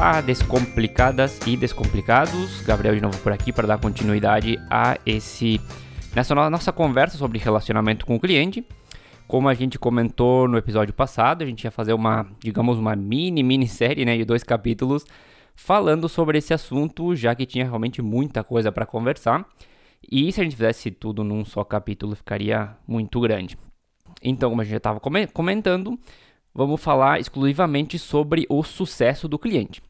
Olá, descomplicadas e descomplicados. Gabriel de novo por aqui para dar continuidade a esse nessa nossa conversa sobre relacionamento com o cliente. Como a gente comentou no episódio passado, a gente ia fazer uma, digamos, uma mini mini série, né, de dois capítulos falando sobre esse assunto, já que tinha realmente muita coisa para conversar. E se a gente fizesse tudo num só capítulo, ficaria muito grande. Então, como a gente já estava comentando, vamos falar exclusivamente sobre o sucesso do cliente.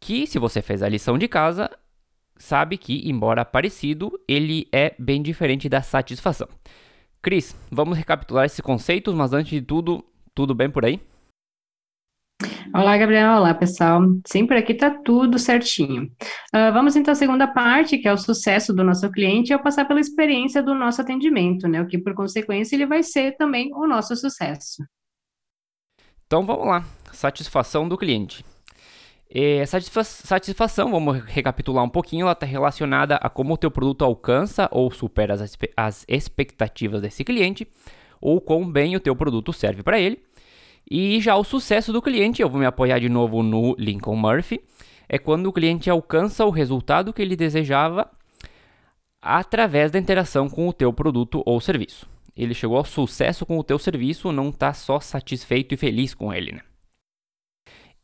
Que, se você fez a lição de casa, sabe que, embora parecido, ele é bem diferente da satisfação. Cris, vamos recapitular esses conceitos, mas antes de tudo, tudo bem por aí? Olá, Gabriel. Olá, pessoal. Sim, por aqui tá tudo certinho. Uh, vamos então à segunda parte, que é o sucesso do nosso cliente, ao passar pela experiência do nosso atendimento, né? O que, por consequência, ele vai ser também o nosso sucesso. Então vamos lá, satisfação do cliente. É, satisfa satisfação, vamos recapitular um pouquinho, ela está relacionada a como o teu produto alcança ou supera as, as expectativas desse cliente, ou quão bem o teu produto serve para ele. E já o sucesso do cliente, eu vou me apoiar de novo no Lincoln Murphy, é quando o cliente alcança o resultado que ele desejava através da interação com o teu produto ou serviço ele chegou ao sucesso com o teu serviço, não está só satisfeito e feliz com ele, né?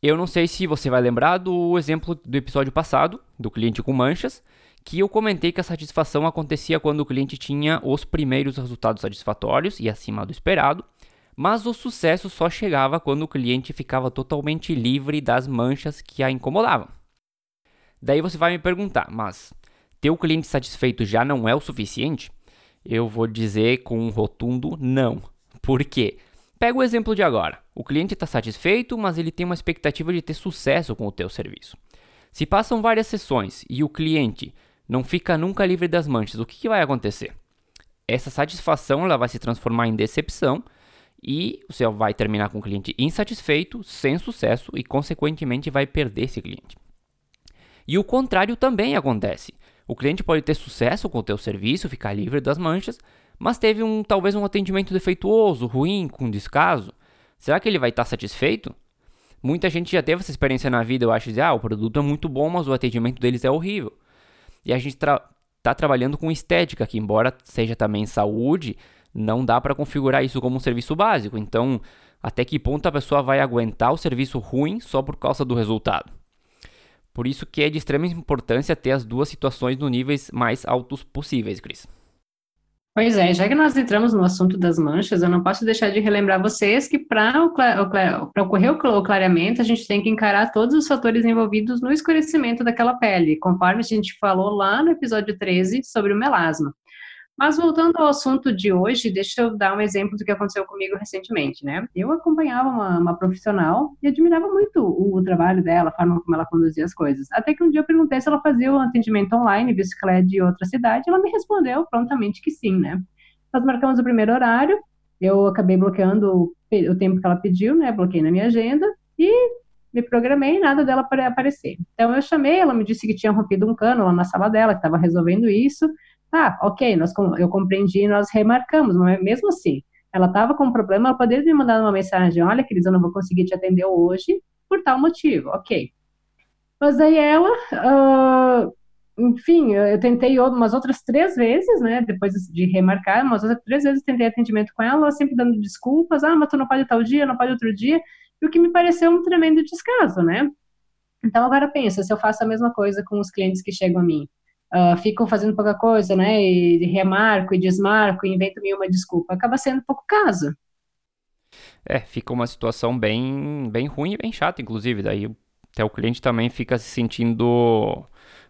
Eu não sei se você vai lembrar do exemplo do episódio passado, do cliente com manchas, que eu comentei que a satisfação acontecia quando o cliente tinha os primeiros resultados satisfatórios e acima do esperado, mas o sucesso só chegava quando o cliente ficava totalmente livre das manchas que a incomodavam. Daí você vai me perguntar, mas ter o cliente satisfeito já não é o suficiente? Eu vou dizer com um rotundo não. Por quê? Pega o exemplo de agora. O cliente está satisfeito, mas ele tem uma expectativa de ter sucesso com o teu serviço. Se passam várias sessões e o cliente não fica nunca livre das manchas, o que, que vai acontecer? Essa satisfação ela vai se transformar em decepção e você vai terminar com o cliente insatisfeito, sem sucesso e, consequentemente, vai perder esse cliente. E o contrário também acontece. O cliente pode ter sucesso com o teu serviço, ficar livre das manchas, mas teve um talvez um atendimento defeituoso, ruim, com descaso. Será que ele vai estar satisfeito? Muita gente já teve essa experiência na vida, eu acho, de ah, o produto é muito bom, mas o atendimento deles é horrível. E a gente está tra trabalhando com estética, que embora seja também saúde, não dá para configurar isso como um serviço básico. Então, até que ponto a pessoa vai aguentar o serviço ruim só por causa do resultado? Por isso que é de extrema importância ter as duas situações no níveis mais altos possíveis, Cris. Pois é, já que nós entramos no assunto das manchas, eu não posso deixar de relembrar vocês que para ocorrer o clareamento, a gente tem que encarar todos os fatores envolvidos no escurecimento daquela pele, conforme a gente falou lá no episódio 13 sobre o melasma. Mas voltando ao assunto de hoje, deixa eu dar um exemplo do que aconteceu comigo recentemente, né? Eu acompanhava uma, uma, profissional e admirava muito o, o, trabalho dela, a forma como ela conduzia as coisas. Até que um dia eu perguntei se ela fazia o atendimento online, visto que ela é de outra cidade, e ela me respondeu prontamente que sim, né? Nós marcamos o primeiro horário, eu acabei bloqueando o, o tempo que ela pediu, né? Bloqueei na minha agenda e me programei, nada dela para aparecer. Então eu chamei, ela me disse que tinha rompido um cano lá na sala dela, que estava resolvendo isso. Tá, ok, nós, eu compreendi, nós remarcamos, mas mesmo assim, ela estava com um problema, ela poderia me mandar uma mensagem, olha, querida, eu não vou conseguir te atender hoje por tal motivo, ok. Mas aí ela, uh, enfim, eu tentei umas outras três vezes, né, depois de remarcar, umas outras três vezes tentei atendimento com ela sempre dando desculpas, ah, mas tu não pode tal dia, não pode outro dia, e o que me pareceu um tremendo descaso, né. Então agora pensa, se eu faço a mesma coisa com os clientes que chegam a mim, uh, ficam fazendo pouca coisa, né? E remarco e desmarco e invento mil uma desculpa. Acaba sendo pouco caso. É, fica uma situação bem, bem ruim e bem chata, inclusive. Daí até o cliente também fica se sentindo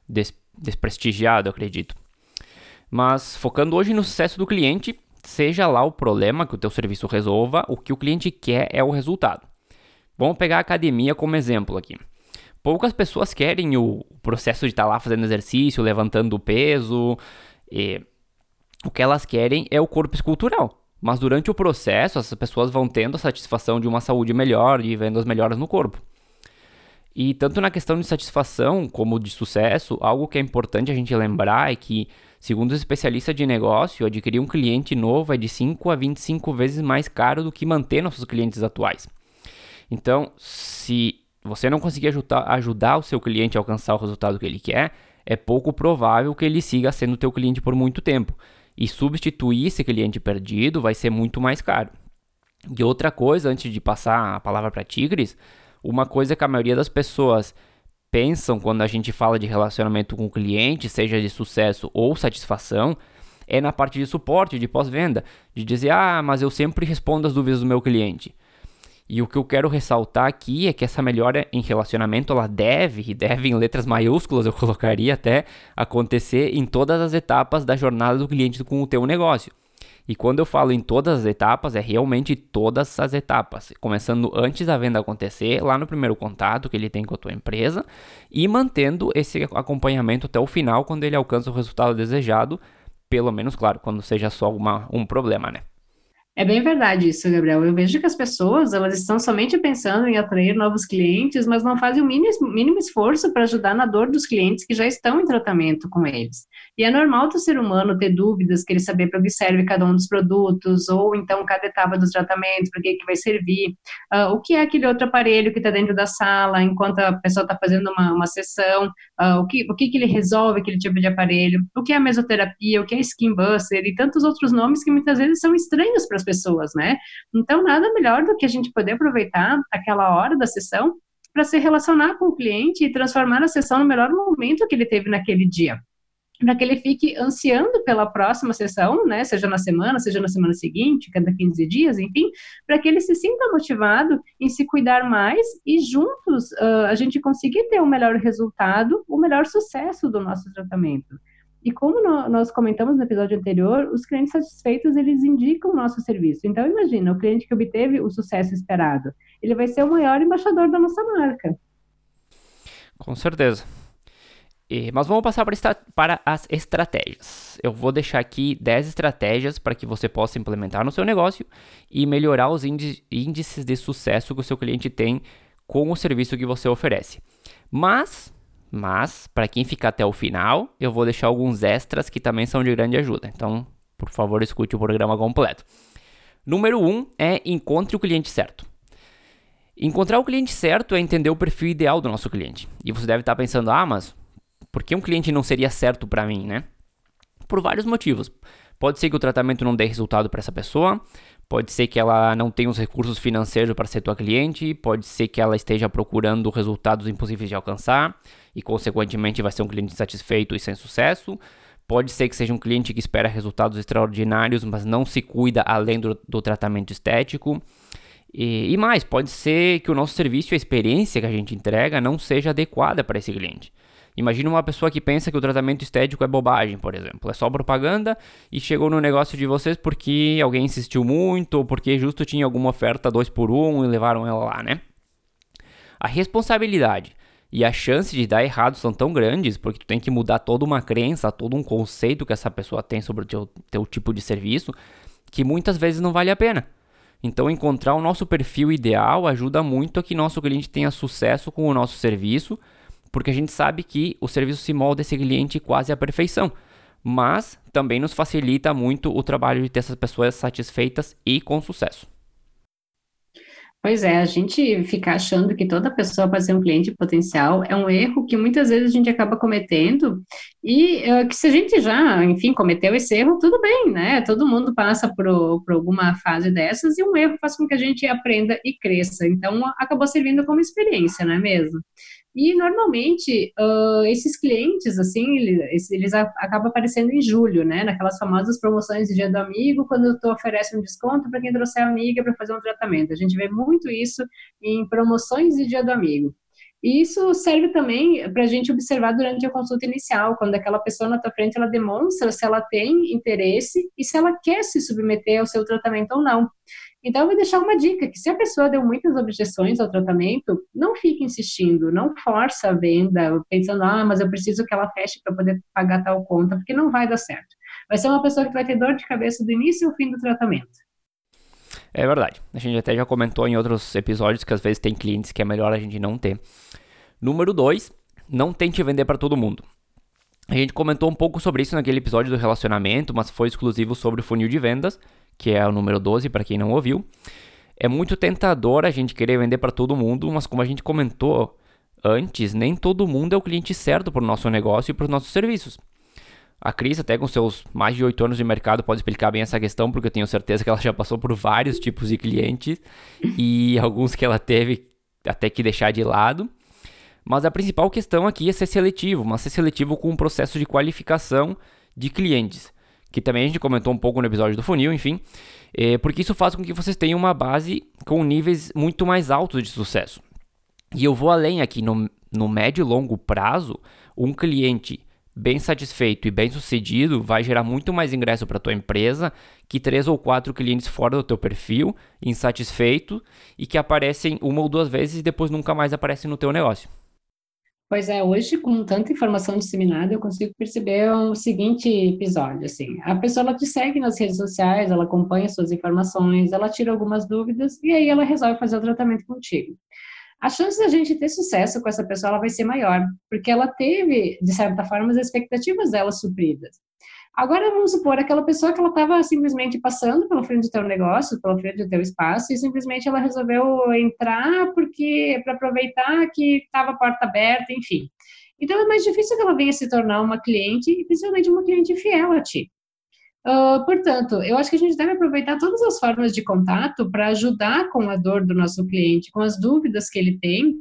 des desprestigiado, acredito. Mas focando hoje no sucesso do cliente, seja lá o problema que o teu serviço resolva, o que o cliente quer é o resultado. Vamos pegar a academia como exemplo aqui poucas pessoas querem o processo de estar tá lá fazendo exercício, levantando peso. E o que elas querem é o corpo escultural. Mas durante o processo, essas pessoas vão tendo a satisfação de uma saúde melhor e vendo as melhoras no corpo. E tanto na questão de satisfação como de sucesso, algo que é importante a gente lembrar é que, segundo os especialistas de negócio, adquirir um cliente novo é de 5 a 25 vezes mais caro do que manter nossos clientes atuais. Então, se você não conseguir ajudar, ajudar o seu cliente a alcançar o resultado que ele quer, é pouco provável que ele siga sendo teu cliente por muito tempo. E substituir esse cliente perdido vai ser muito mais caro. E outra coisa, antes de passar a palavra para Tigres, uma coisa que a maioria das pessoas pensam quando a gente fala de relacionamento com o cliente, seja de sucesso ou satisfação, é na parte de suporte, de pós-venda, de dizer, ah, mas eu sempre respondo as dúvidas do meu cliente. E o que eu quero ressaltar aqui é que essa melhora em relacionamento, ela deve, e deve em letras maiúsculas, eu colocaria até, acontecer em todas as etapas da jornada do cliente com o teu negócio. E quando eu falo em todas as etapas, é realmente todas as etapas, começando antes da venda acontecer, lá no primeiro contato que ele tem com a tua empresa, e mantendo esse acompanhamento até o final, quando ele alcança o resultado desejado, pelo menos, claro, quando seja só uma, um problema, né? É bem verdade isso, Gabriel. Eu vejo que as pessoas, elas estão somente pensando em atrair novos clientes, mas não fazem o mínimo, mínimo esforço para ajudar na dor dos clientes que já estão em tratamento com eles. E é normal do ser humano ter dúvidas, querer saber para que serve cada um dos produtos, ou então cada etapa dos tratamentos, para que, que vai servir, uh, o que é aquele outro aparelho que está dentro da sala, enquanto a pessoa está fazendo uma, uma sessão, uh, o, que, o que, que ele resolve aquele tipo de aparelho, o que é a mesoterapia, o que é skin buster, e tantos outros nomes que muitas vezes são estranhos para as pessoas, né? Então, nada melhor do que a gente poder aproveitar aquela hora da sessão para se relacionar com o cliente e transformar a sessão no melhor momento que ele teve naquele dia para que ele fique ansiando pela próxima sessão, né, seja na semana, seja na semana seguinte, cada 15 dias, enfim, para que ele se sinta motivado em se cuidar mais e juntos uh, a gente conseguir ter o melhor resultado, o melhor sucesso do nosso tratamento. E como nós comentamos no episódio anterior, os clientes satisfeitos, eles indicam o nosso serviço. Então, imagina, o cliente que obteve o sucesso esperado, ele vai ser o maior embaixador da nossa marca. Com certeza. E, mas vamos passar para, para as estratégias. Eu vou deixar aqui 10 estratégias para que você possa implementar no seu negócio e melhorar os índices de sucesso que o seu cliente tem com o serviço que você oferece. Mas mas, para quem ficar até o final, eu vou deixar alguns extras que também são de grande ajuda. Então, por favor, escute o programa completo. Número 1 um é encontre o cliente certo. Encontrar o cliente certo é entender o perfil ideal do nosso cliente. E você deve estar pensando, ah, mas por que um cliente não seria certo para mim, né? Por vários motivos. Pode ser que o tratamento não dê resultado para essa pessoa, Pode ser que ela não tenha os recursos financeiros para ser tua cliente, pode ser que ela esteja procurando resultados impossíveis de alcançar e, consequentemente, vai ser um cliente insatisfeito e sem sucesso. Pode ser que seja um cliente que espera resultados extraordinários, mas não se cuida além do, do tratamento estético. E, e mais, pode ser que o nosso serviço e a experiência que a gente entrega não seja adequada para esse cliente. Imagina uma pessoa que pensa que o tratamento estético é bobagem, por exemplo. É só propaganda e chegou no negócio de vocês porque alguém insistiu muito ou porque justo tinha alguma oferta 2 por 1 um, e levaram ela lá, né? A responsabilidade e a chance de dar errado são tão grandes porque tu tem que mudar toda uma crença, todo um conceito que essa pessoa tem sobre o teu, teu tipo de serviço que muitas vezes não vale a pena. Então, encontrar o nosso perfil ideal ajuda muito a que nosso cliente tenha sucesso com o nosso serviço porque a gente sabe que o serviço se molda esse cliente quase à perfeição, mas também nos facilita muito o trabalho de ter essas pessoas satisfeitas e com sucesso. Pois é, a gente ficar achando que toda pessoa pode ser um cliente potencial é um erro que muitas vezes a gente acaba cometendo e uh, que se a gente já, enfim, cometeu esse erro, tudo bem, né? Todo mundo passa por, por alguma fase dessas e um erro faz com que a gente aprenda e cresça. Então, acabou servindo como experiência, não é mesmo? E normalmente uh, esses clientes, assim, eles, eles acabam aparecendo em julho, né? Naquelas famosas promoções de dia do amigo, quando tu oferece um desconto para quem trouxer a amiga para fazer um tratamento. A gente vê muito isso em promoções de dia do amigo. E isso serve também para a gente observar durante a consulta inicial, quando aquela pessoa na tua frente ela demonstra se ela tem interesse e se ela quer se submeter ao seu tratamento ou não. Então, eu vou deixar uma dica, que se a pessoa deu muitas objeções ao tratamento, não fique insistindo, não força a venda, pensando, ah, mas eu preciso que ela feche para poder pagar tal conta, porque não vai dar certo. Vai ser uma pessoa que vai ter dor de cabeça do início ao fim do tratamento. É verdade. A gente até já comentou em outros episódios que às vezes tem clientes que é melhor a gente não ter. Número 2, não tente vender para todo mundo. A gente comentou um pouco sobre isso naquele episódio do relacionamento, mas foi exclusivo sobre o funil de vendas que é o número 12, para quem não ouviu. É muito tentador a gente querer vender para todo mundo, mas como a gente comentou antes, nem todo mundo é o cliente certo para o nosso negócio e para os nossos serviços. A Cris, até com seus mais de 8 anos de mercado, pode explicar bem essa questão, porque eu tenho certeza que ela já passou por vários tipos de clientes e alguns que ela teve até que deixar de lado. Mas a principal questão aqui é ser seletivo, mas ser seletivo com um processo de qualificação de clientes, que também a gente comentou um pouco no episódio do funil, enfim, é, porque isso faz com que vocês tenham uma base com níveis muito mais altos de sucesso. E eu vou além aqui, no, no médio e longo prazo, um cliente bem satisfeito e bem sucedido vai gerar muito mais ingresso para tua empresa que três ou quatro clientes fora do teu perfil, insatisfeito e que aparecem uma ou duas vezes e depois nunca mais aparecem no teu negócio. Pois é, hoje com tanta informação disseminada, eu consigo perceber o seguinte episódio, assim, a pessoa te segue nas redes sociais, ela acompanha suas informações, ela tira algumas dúvidas e aí ela resolve fazer o tratamento contigo a chance da gente ter sucesso com essa pessoa ela vai ser maior, porque ela teve, de certa forma, as expectativas dela supridas. Agora, vamos supor, aquela pessoa que ela estava simplesmente passando pela frente do teu negócio, pela frente do teu espaço, e simplesmente ela resolveu entrar porque para aproveitar que estava a porta aberta, enfim. Então, é mais difícil que ela venha se tornar uma cliente, e principalmente uma cliente fiel a ti. Uh, portanto, eu acho que a gente deve aproveitar todas as formas de contato para ajudar com a dor do nosso cliente, com as dúvidas que ele tem,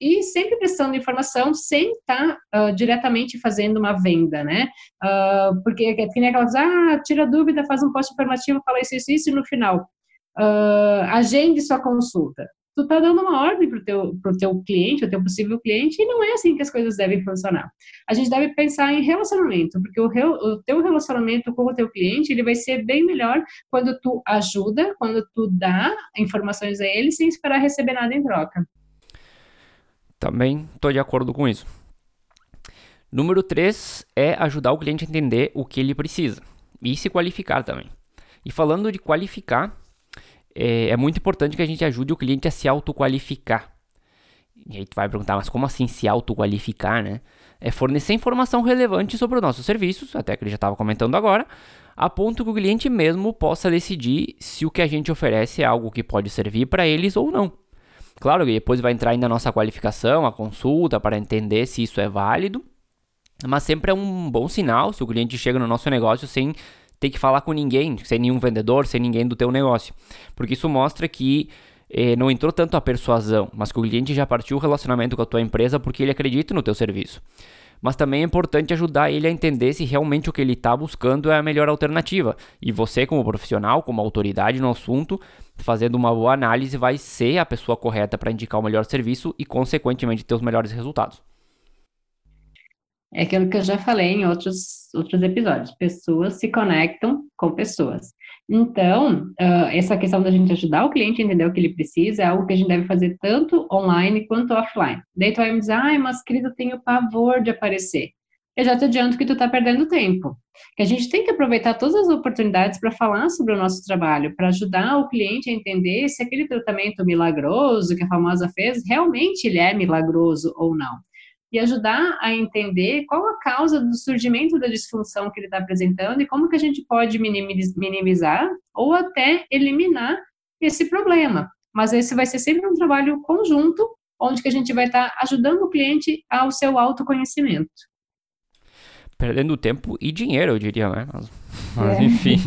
e sempre prestando informação sem estar tá, uh, diretamente fazendo uma venda, né? Uh, porque é que nem aquela coisa, ah, tira dúvida, faz um post informativo, fala isso, isso, isso, e no final, agende sua consulta tu está dando uma ordem para o teu, pro teu cliente, o teu possível cliente, e não é assim que as coisas devem funcionar. A gente deve pensar em relacionamento, porque o, re, o teu relacionamento com o teu cliente, ele vai ser bem melhor quando tu ajuda, quando tu dá informações a ele sem esperar receber nada em troca. Também estou de acordo com isso. Número 3 é ajudar o cliente a entender o que ele precisa e se qualificar também. E falando de qualificar, é, é muito importante que a gente ajude o cliente a se autoqualificar. E aí tu vai perguntar, mas como assim se autoqualificar, né? É fornecer informação relevante sobre os nossos serviços, até que ele já estava comentando agora, a ponto que o cliente mesmo possa decidir se o que a gente oferece é algo que pode servir para eles ou não. Claro que depois vai entrar ainda a nossa qualificação, a consulta, para entender se isso é válido, mas sempre é um bom sinal se o cliente chega no nosso negócio sem ter que falar com ninguém, sem nenhum vendedor, sem ninguém do teu negócio. Porque isso mostra que eh, não entrou tanto a persuasão, mas que o cliente já partiu o relacionamento com a tua empresa porque ele acredita no teu serviço. Mas também é importante ajudar ele a entender se realmente o que ele está buscando é a melhor alternativa. E você, como profissional, como autoridade no assunto, fazendo uma boa análise, vai ser a pessoa correta para indicar o melhor serviço e, consequentemente, ter os melhores resultados. É aquilo que eu já falei em outros, outros episódios. Pessoas se conectam com pessoas. Então, uh, essa questão da gente ajudar o cliente a entender o que ele precisa é algo que a gente deve fazer tanto online quanto offline. Daí tu vai me dizer, ai, mas querido, eu tenho pavor de aparecer. Eu já te adianto que tu está perdendo tempo. Que a gente tem que aproveitar todas as oportunidades para falar sobre o nosso trabalho, para ajudar o cliente a entender se aquele tratamento milagroso que a famosa fez, realmente ele é milagroso ou não e ajudar a entender qual a causa do surgimento da disfunção que ele está apresentando e como que a gente pode minimizar ou até eliminar esse problema. Mas esse vai ser sempre um trabalho conjunto, onde que a gente vai estar tá ajudando o cliente ao seu autoconhecimento. Perdendo tempo e dinheiro, eu diria, né? Mas, mas é. enfim.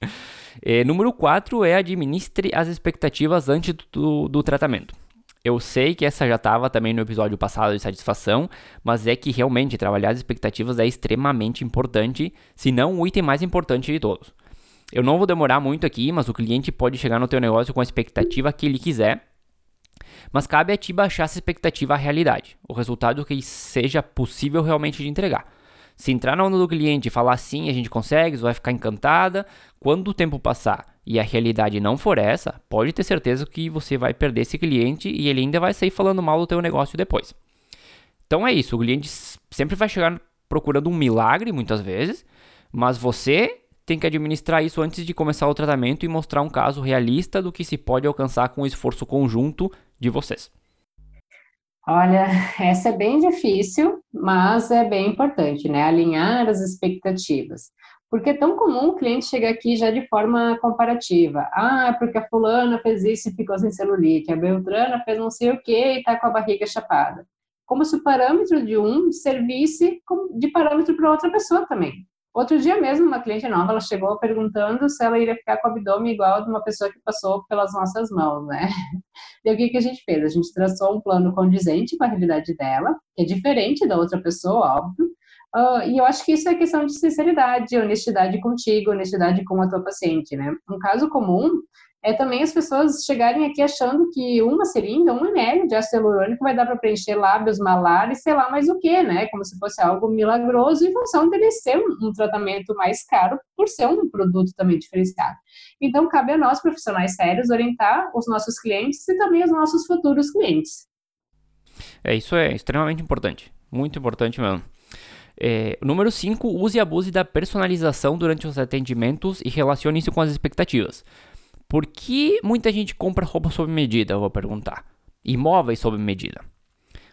é, número 4 é administre as expectativas antes do, do tratamento. Eu sei que essa já estava também no episódio passado de satisfação, mas é que realmente trabalhar as expectativas é extremamente importante, se não o item mais importante de todos. Eu não vou demorar muito aqui, mas o cliente pode chegar no teu negócio com a expectativa que ele quiser, mas cabe a ti baixar essa expectativa à realidade, o resultado que seja possível realmente de entregar. Se entrar na onda do cliente e falar sim, a gente consegue, você vai ficar encantada. Quando o tempo passar e a realidade não for essa, pode ter certeza que você vai perder esse cliente e ele ainda vai sair falando mal do teu negócio depois. Então é isso, o cliente sempre vai chegar procurando um milagre muitas vezes, mas você tem que administrar isso antes de começar o tratamento e mostrar um caso realista do que se pode alcançar com o esforço conjunto de vocês. Olha, essa é bem difícil, mas é bem importante, né? Alinhar as expectativas. Porque é tão comum o cliente chegar aqui já de forma comparativa. Ah, porque a fulana fez isso e ficou sem celulite, a Beltrana fez não sei o que e está com a barriga chapada. Como se o parâmetro de um servisse de parâmetro para outra pessoa também. Outro dia mesmo, uma cliente nova, ela chegou perguntando se ela iria ficar com o abdômen igual de uma pessoa que passou pelas nossas mãos, né? E o que, que a gente fez? A gente traçou um plano condizente com a realidade dela, que é diferente da outra pessoa, óbvio, Uh, e eu acho que isso é questão de sinceridade, honestidade contigo, honestidade com a tua paciente, né? Um caso comum é também as pessoas chegarem aqui achando que uma seringa, um ml de ácido hialurônico vai dar para preencher lábios, malar e sei lá mais o que, né? Como se fosse algo milagroso em função dele ser um, um tratamento mais caro por ser um produto também diferenciado. Então, cabe a nós, profissionais sérios, orientar os nossos clientes e também os nossos futuros clientes. É, isso é extremamente importante, muito importante mesmo. É, número 5, use e abuse da personalização durante os atendimentos e relacione isso com as expectativas. Por que muita gente compra roupa sob medida, eu vou perguntar. Imóveis sob medida.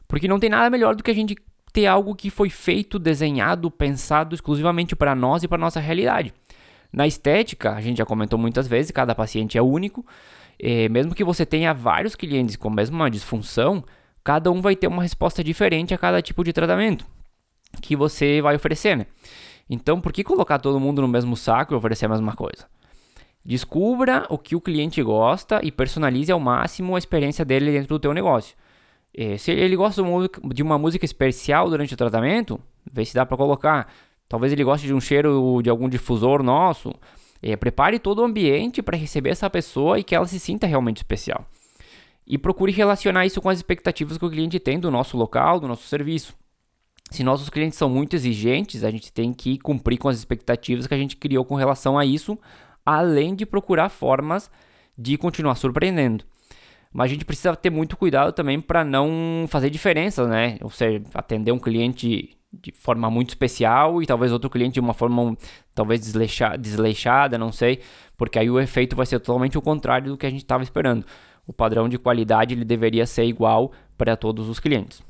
Porque não tem nada melhor do que a gente ter algo que foi feito, desenhado, pensado exclusivamente para nós e para nossa realidade. Na estética, a gente já comentou muitas vezes, cada paciente é único. É, mesmo que você tenha vários clientes com a mesma disfunção, cada um vai ter uma resposta diferente a cada tipo de tratamento que você vai oferecer, né? Então, por que colocar todo mundo no mesmo saco e oferecer a mesma coisa? Descubra o que o cliente gosta e personalize ao máximo a experiência dele dentro do teu negócio. É, se ele gosta de uma música especial durante o tratamento, vê se dá para colocar. Talvez ele goste de um cheiro de algum difusor nosso. É, prepare todo o ambiente para receber essa pessoa e que ela se sinta realmente especial. E procure relacionar isso com as expectativas que o cliente tem do nosso local, do nosso serviço se nossos clientes são muito exigentes, a gente tem que cumprir com as expectativas que a gente criou com relação a isso, além de procurar formas de continuar surpreendendo. Mas a gente precisa ter muito cuidado também para não fazer diferença, né? Ou seja, atender um cliente de forma muito especial e talvez outro cliente de uma forma talvez desleixada, desleixada, não sei, porque aí o efeito vai ser totalmente o contrário do que a gente estava esperando. O padrão de qualidade ele deveria ser igual para todos os clientes.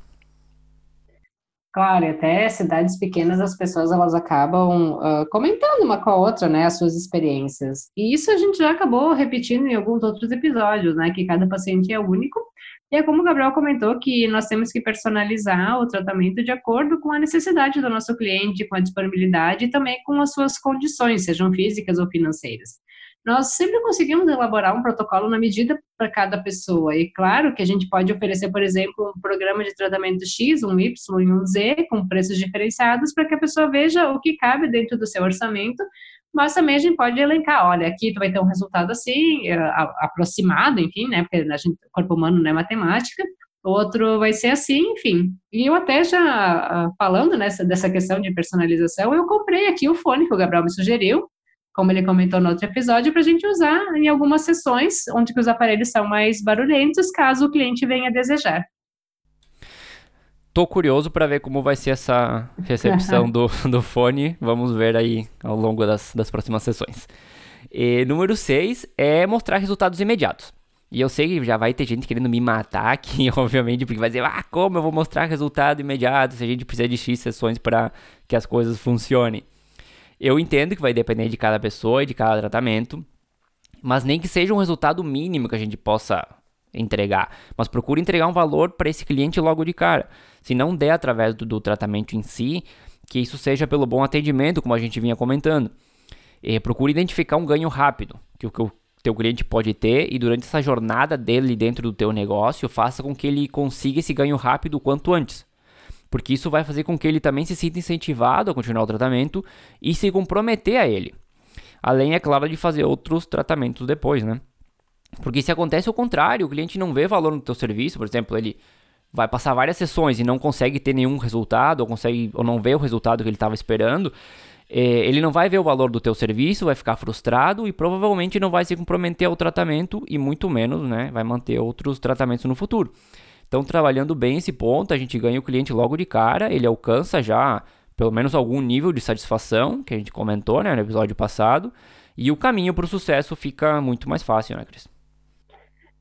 Claro, e até cidades pequenas as pessoas elas acabam uh, comentando uma com a outra, né, as suas experiências. E isso a gente já acabou repetindo em alguns outros episódios, né, que cada paciente é único. E é como o Gabriel comentou que nós temos que personalizar o tratamento de acordo com a necessidade do nosso cliente, com a disponibilidade e também com as suas condições, sejam físicas ou financeiras nós sempre conseguimos elaborar um protocolo na medida para cada pessoa. E claro que a gente pode oferecer, por exemplo, um programa de tratamento X, um Y e um Z, com preços diferenciados, para que a pessoa veja o que cabe dentro do seu orçamento, mas também a gente pode elencar, olha, aqui tu vai ter um resultado assim, eh, aproximado, enfim, né, porque a gente, o corpo humano não é matemática, outro vai ser assim, enfim. E eu até já, ah, falando nessa, dessa questão de personalização, eu comprei aqui o fone que o Gabriel me sugeriu, como ele comentou no outro episódio, para a gente usar em algumas sessões onde os aparelhos são mais barulhentos, caso o cliente venha desejar. Tô curioso para ver como vai ser essa recepção do, do fone. Vamos ver aí ao longo das, das próximas sessões. E, número 6 é mostrar resultados imediatos. E eu sei que já vai ter gente querendo me matar aqui, obviamente, porque vai dizer, ah, como eu vou mostrar resultado imediato se a gente precisa de X sessões para que as coisas funcionem. Eu entendo que vai depender de cada pessoa e de cada tratamento, mas nem que seja um resultado mínimo que a gente possa entregar, mas procure entregar um valor para esse cliente logo de cara. Se não der através do, do, tratamento em si, que isso seja pelo bom atendimento, como a gente vinha comentando. E procure identificar um ganho rápido que o que o teu cliente pode ter e durante essa jornada dele dentro do teu negócio, faça com que ele consiga esse ganho rápido o quanto antes porque isso vai fazer com que ele também se sinta incentivado a continuar o tratamento e se comprometer a ele. Além, é claro, de fazer outros tratamentos depois, né? Porque se acontece o contrário, o cliente não vê valor no teu serviço, por exemplo, ele vai passar várias sessões e não consegue ter nenhum resultado, ou, consegue, ou não vê o resultado que ele estava esperando, é, ele não vai ver o valor do teu serviço, vai ficar frustrado e provavelmente não vai se comprometer ao tratamento e muito menos, né, vai manter outros tratamentos no futuro. Então, trabalhando bem esse ponto, a gente ganha o cliente logo de cara, ele alcança já pelo menos algum nível de satisfação, que a gente comentou né, no episódio passado, e o caminho para o sucesso fica muito mais fácil, né, Cris?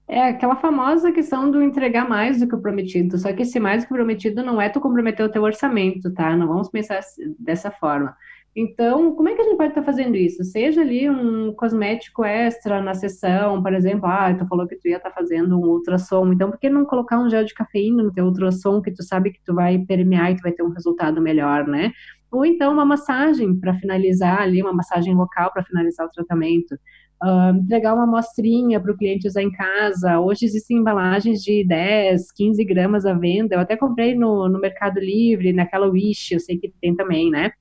É aquela famosa questão do entregar mais do que o prometido, só que esse mais do que o prometido não é tu comprometer o teu orçamento, tá? Não vamos pensar dessa forma. Então, como é que a gente pode estar fazendo isso? Seja ali um cosmético extra na sessão, por exemplo, ah, tu falou que tu ia estar fazendo um ultrassom, então por que não colocar um gel de cafeína no teu ultrassom que tu sabe que tu vai permear e tu vai ter um resultado melhor, né? Ou então uma massagem para finalizar ali, uma massagem local para finalizar o tratamento. Uh, entregar uma amostrinha para o cliente usar em casa. Hoje existem embalagens de 10, 15 gramas à venda. Eu até comprei no, no Mercado Livre, naquela Wish, eu sei que tem também, né?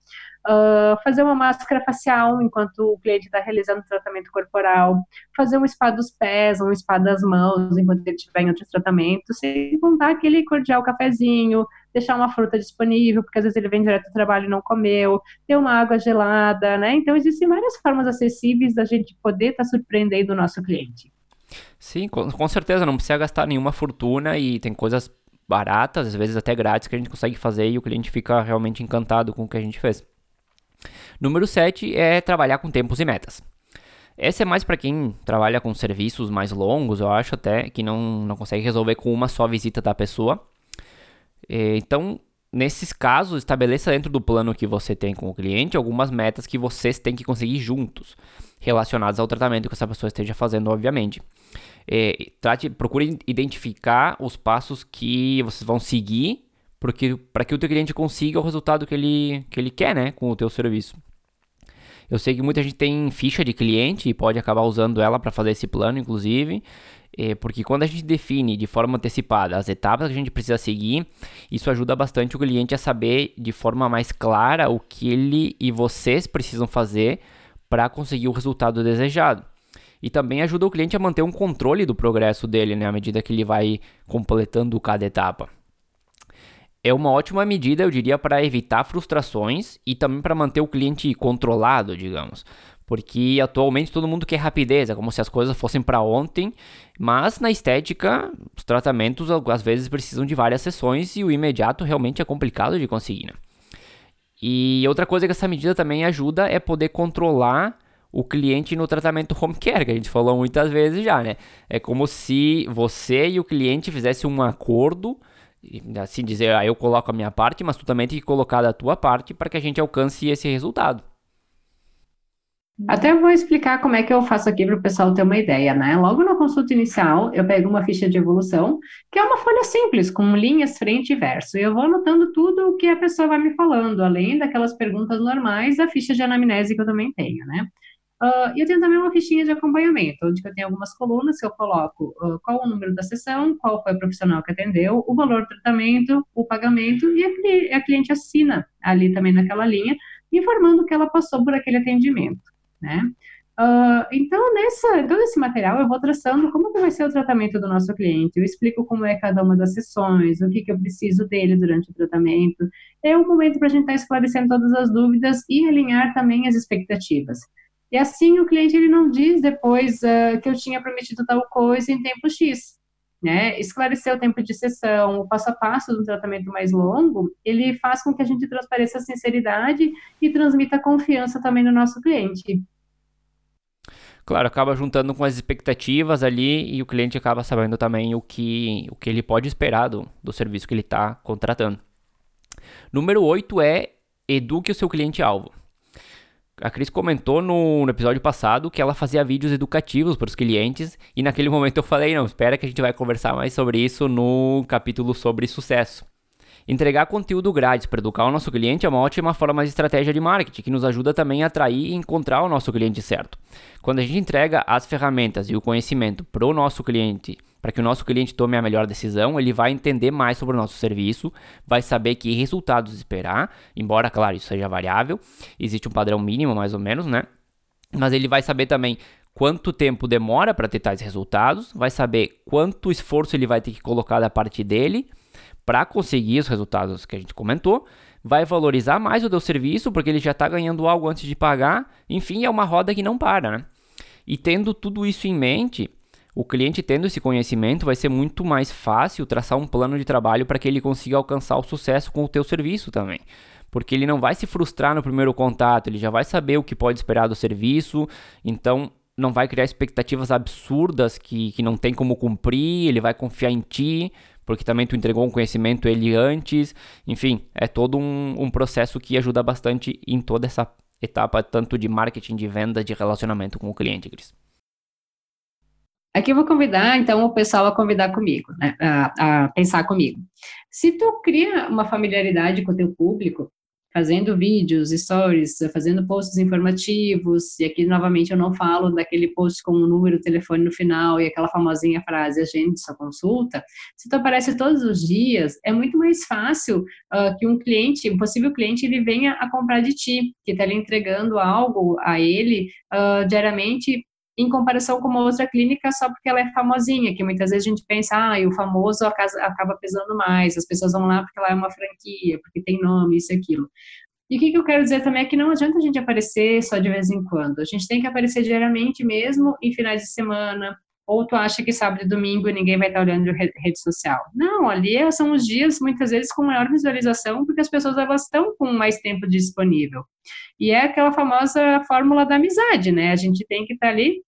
Uh, fazer uma máscara facial enquanto o cliente está realizando tratamento corporal, fazer um spa dos pés, um spa das mãos enquanto ele estiver em outro tratamento, sem contar aquele cordial cafezinho, deixar uma fruta disponível, porque às vezes ele vem direto do trabalho e não comeu, ter uma água gelada, né? Então existem várias formas acessíveis da gente poder estar tá surpreendendo o nosso cliente. Sim, com certeza, não precisa gastar nenhuma fortuna e tem coisas baratas, às vezes até grátis, que a gente consegue fazer e o cliente fica realmente encantado com o que a gente fez. Número 7 é trabalhar com tempos e metas. Essa é mais para quem trabalha com serviços mais longos, eu acho até, que não, não consegue resolver com uma só visita da pessoa. É, então, nesses casos, estabeleça dentro do plano que você tem com o cliente algumas metas que vocês têm que conseguir juntos, relacionadas ao tratamento que essa pessoa esteja fazendo, obviamente. É, trate, procure identificar os passos que vocês vão seguir para que o teu cliente consiga o resultado que ele, que ele quer né, com o teu serviço. Eu sei que muita gente tem ficha de cliente e pode acabar usando ela para fazer esse plano, inclusive, é, porque quando a gente define de forma antecipada as etapas que a gente precisa seguir, isso ajuda bastante o cliente a saber de forma mais clara o que ele e vocês precisam fazer para conseguir o resultado desejado. E também ajuda o cliente a manter um controle do progresso dele, né, à medida que ele vai completando cada etapa é uma ótima medida, eu diria, para evitar frustrações e também para manter o cliente controlado, digamos. Porque atualmente todo mundo quer rapidez, é como se as coisas fossem para ontem, mas na estética, os tratamentos às vezes precisam de várias sessões e o imediato realmente é complicado de conseguir. Né? E outra coisa que essa medida também ajuda é poder controlar o cliente no tratamento home care, que a gente falou muitas vezes já, né? É como se você e o cliente fizessem um acordo assim dizer, ah, eu coloco a minha parte, mas tu também tem que colocar a tua parte para que a gente alcance esse resultado. Até vou explicar como é que eu faço aqui para o pessoal ter uma ideia, né? Logo na consulta inicial, eu pego uma ficha de evolução, que é uma folha simples, com linhas frente e verso, e eu vou anotando tudo o que a pessoa vai me falando, além daquelas perguntas normais da ficha de anamnese que eu também tenho, né? Uh, eu tenho também uma fichinha de acompanhamento, onde eu tenho algumas colunas que eu coloco uh, qual o número da sessão, qual foi o profissional que atendeu, o valor do tratamento, o pagamento, e a, a cliente assina ali também naquela linha, informando que ela passou por aquele atendimento, né? Uh, então, nessa, todo esse material, eu vou traçando como que vai ser o tratamento do nosso cliente, eu explico como é cada uma das sessões, o que, que eu preciso dele durante o tratamento, é um momento para a gente estar tá esclarecendo todas as dúvidas e alinhar também as expectativas. E assim o cliente ele não diz depois uh, que eu tinha prometido tal coisa em tempo X. Né? Esclarecer o tempo de sessão, o passo a passo do tratamento mais longo, ele faz com que a gente transpareça a sinceridade e transmita confiança também no nosso cliente. Claro, acaba juntando com as expectativas ali e o cliente acaba sabendo também o que, o que ele pode esperar do, do serviço que ele está contratando. Número 8 é eduque o seu cliente-alvo. A Cris comentou no, no, episódio passado que ela fazia vídeos educativos para os clientes e naquele momento eu falei, não, espera que a gente vai conversar mais sobre isso no capítulo sobre sucesso. Entregar conteúdo grátis para educar o nosso cliente é uma ótima forma de estratégia de marketing que nos ajuda também a atrair e encontrar o nosso cliente certo. Quando a gente entrega as ferramentas e o conhecimento para o nosso cliente, para que o nosso cliente tome a melhor decisão, ele vai entender mais sobre o nosso serviço, vai saber que resultados esperar, embora, claro, isso seja variável, existe um padrão mínimo mais ou menos, né? Mas ele vai saber também quanto tempo demora para ter tais resultados, vai saber quanto esforço ele vai ter que colocar da parte dele para conseguir os resultados que a gente comentou, vai valorizar mais o teu serviço porque ele já está ganhando algo antes de pagar. Enfim, é uma roda que não para, né? E tendo tudo isso em mente, o cliente tendo esse conhecimento, vai ser muito mais fácil traçar um plano de trabalho para que ele consiga alcançar o sucesso com o teu serviço também. Porque ele não vai se frustrar no primeiro contato, ele já vai saber o que pode esperar do serviço, então não vai criar expectativas absurdas que, que não tem como cumprir, ele vai confiar em ti, porque também tu entregou um conhecimento ele antes, enfim, é todo um, um processo que ajuda bastante em toda essa etapa, tanto de marketing, de venda, de relacionamento com o cliente, Cris. Aqui eu vou convidar, então, o pessoal a convidar comigo, né, a, a pensar comigo. Se tu cria uma familiaridade com o teu público, fazendo vídeos, stories, fazendo posts informativos, e aqui novamente eu não falo daquele post com o um número, telefone no final e aquela famosinha frase, a gente só consulta, se tu aparece todos os dias, é muito mais fácil uh, que um cliente, um possível cliente, ele venha a comprar de ti, que está lhe entregando algo a ele uh, diariamente em comparação com uma outra clínica só porque ela é famosinha, que muitas vezes a gente pensa, ah, e o famoso acaba pesando mais, as pessoas vão lá porque ela é uma franquia, porque tem nome, isso e aquilo. E o que, que eu quero dizer também é que não adianta a gente aparecer só de vez em quando, a gente tem que aparecer diariamente mesmo em finais de semana, ou tu acha que sábado e domingo ninguém vai estar olhando rede social. Não, ali é, são os dias, muitas vezes, com maior visualização, porque as pessoas elas estão com mais tempo disponível. E é aquela famosa fórmula da amizade, né? A gente tem que estar ali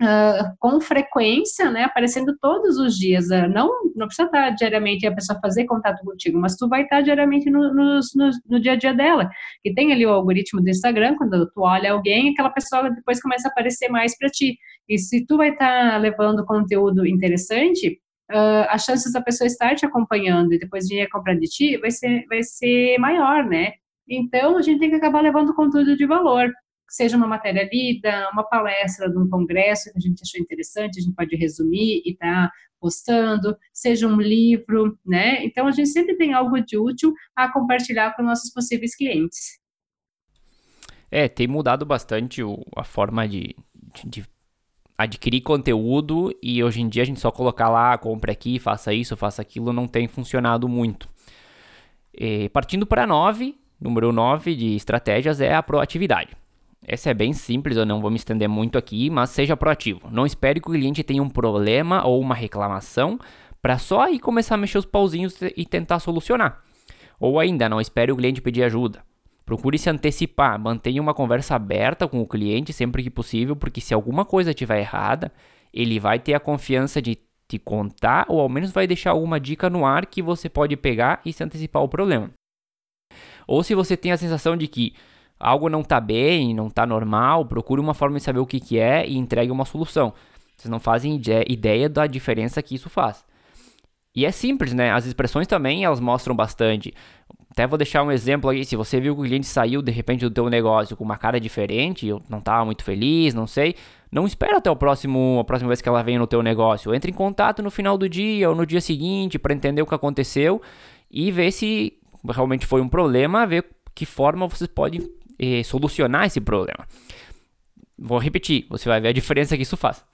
Uh, com frequência, né, aparecendo todos os dias. Uh, não, não precisa estar diariamente a pessoa fazer contato contigo, mas tu vai estar diariamente no, no, no, no, dia a dia dela. E tem ali o algoritmo do Instagram, quando tu olha alguém, aquela pessoa depois começa a aparecer mais para ti. E se tu vai estar levando conteúdo interessante, uh, a chance da pessoa estar te acompanhando e depois vir comprar de ti vai ser, vai ser maior, né? Então, a gente tem que acabar levando conteúdo de valor seja uma matéria lida, uma palestra de um congresso que a gente achou interessante, a gente pode resumir e tá postando, seja um livro, né? Então a gente sempre tem algo de útil a compartilhar com nossos possíveis clientes. É, tem mudado bastante o, a forma de, de, de, adquirir conteúdo e hoje em dia a gente só colocar lá, compre aqui, faça isso, faça aquilo, não tem funcionado muito. E, partindo para 9, número 9 de estratégias é a proatividade. Essa é bem simples, eu não vou me estender muito aqui, mas seja proativo. Não espere que o cliente tenha um problema ou uma reclamação para só aí começar a mexer os pauzinhos e tentar solucionar. Ou ainda, não espere o cliente pedir ajuda. Procure se antecipar, mantenha uma conversa aberta com o cliente sempre que possível, porque se alguma coisa estiver errada, ele vai ter a confiança de te contar ou ao menos vai deixar alguma dica no ar que você pode pegar e se antecipar o problema. Ou se você tem a sensação de que algo não está bem, não está normal, procure uma forma de saber o que, que é e entregue uma solução. Vocês não fazem ideia da diferença que isso faz. E é simples, né? As expressões também elas mostram bastante. Até vou deixar um exemplo aí. Se você viu que o cliente saiu de repente do teu negócio com uma cara diferente, não estava muito feliz, não sei, não espera até o próximo, a próxima vez que ela venha no teu negócio. Entre em contato no final do dia ou no dia seguinte para entender o que aconteceu e ver se realmente foi um problema, ver que forma vocês podem eh, solucionar esse problema. Vou repetir, você vai ver a diferença que isso faz.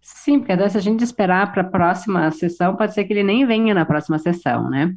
Sim, porque se a gente esperar para a próxima sessão, pode ser que ele nem venha na próxima sessão, né?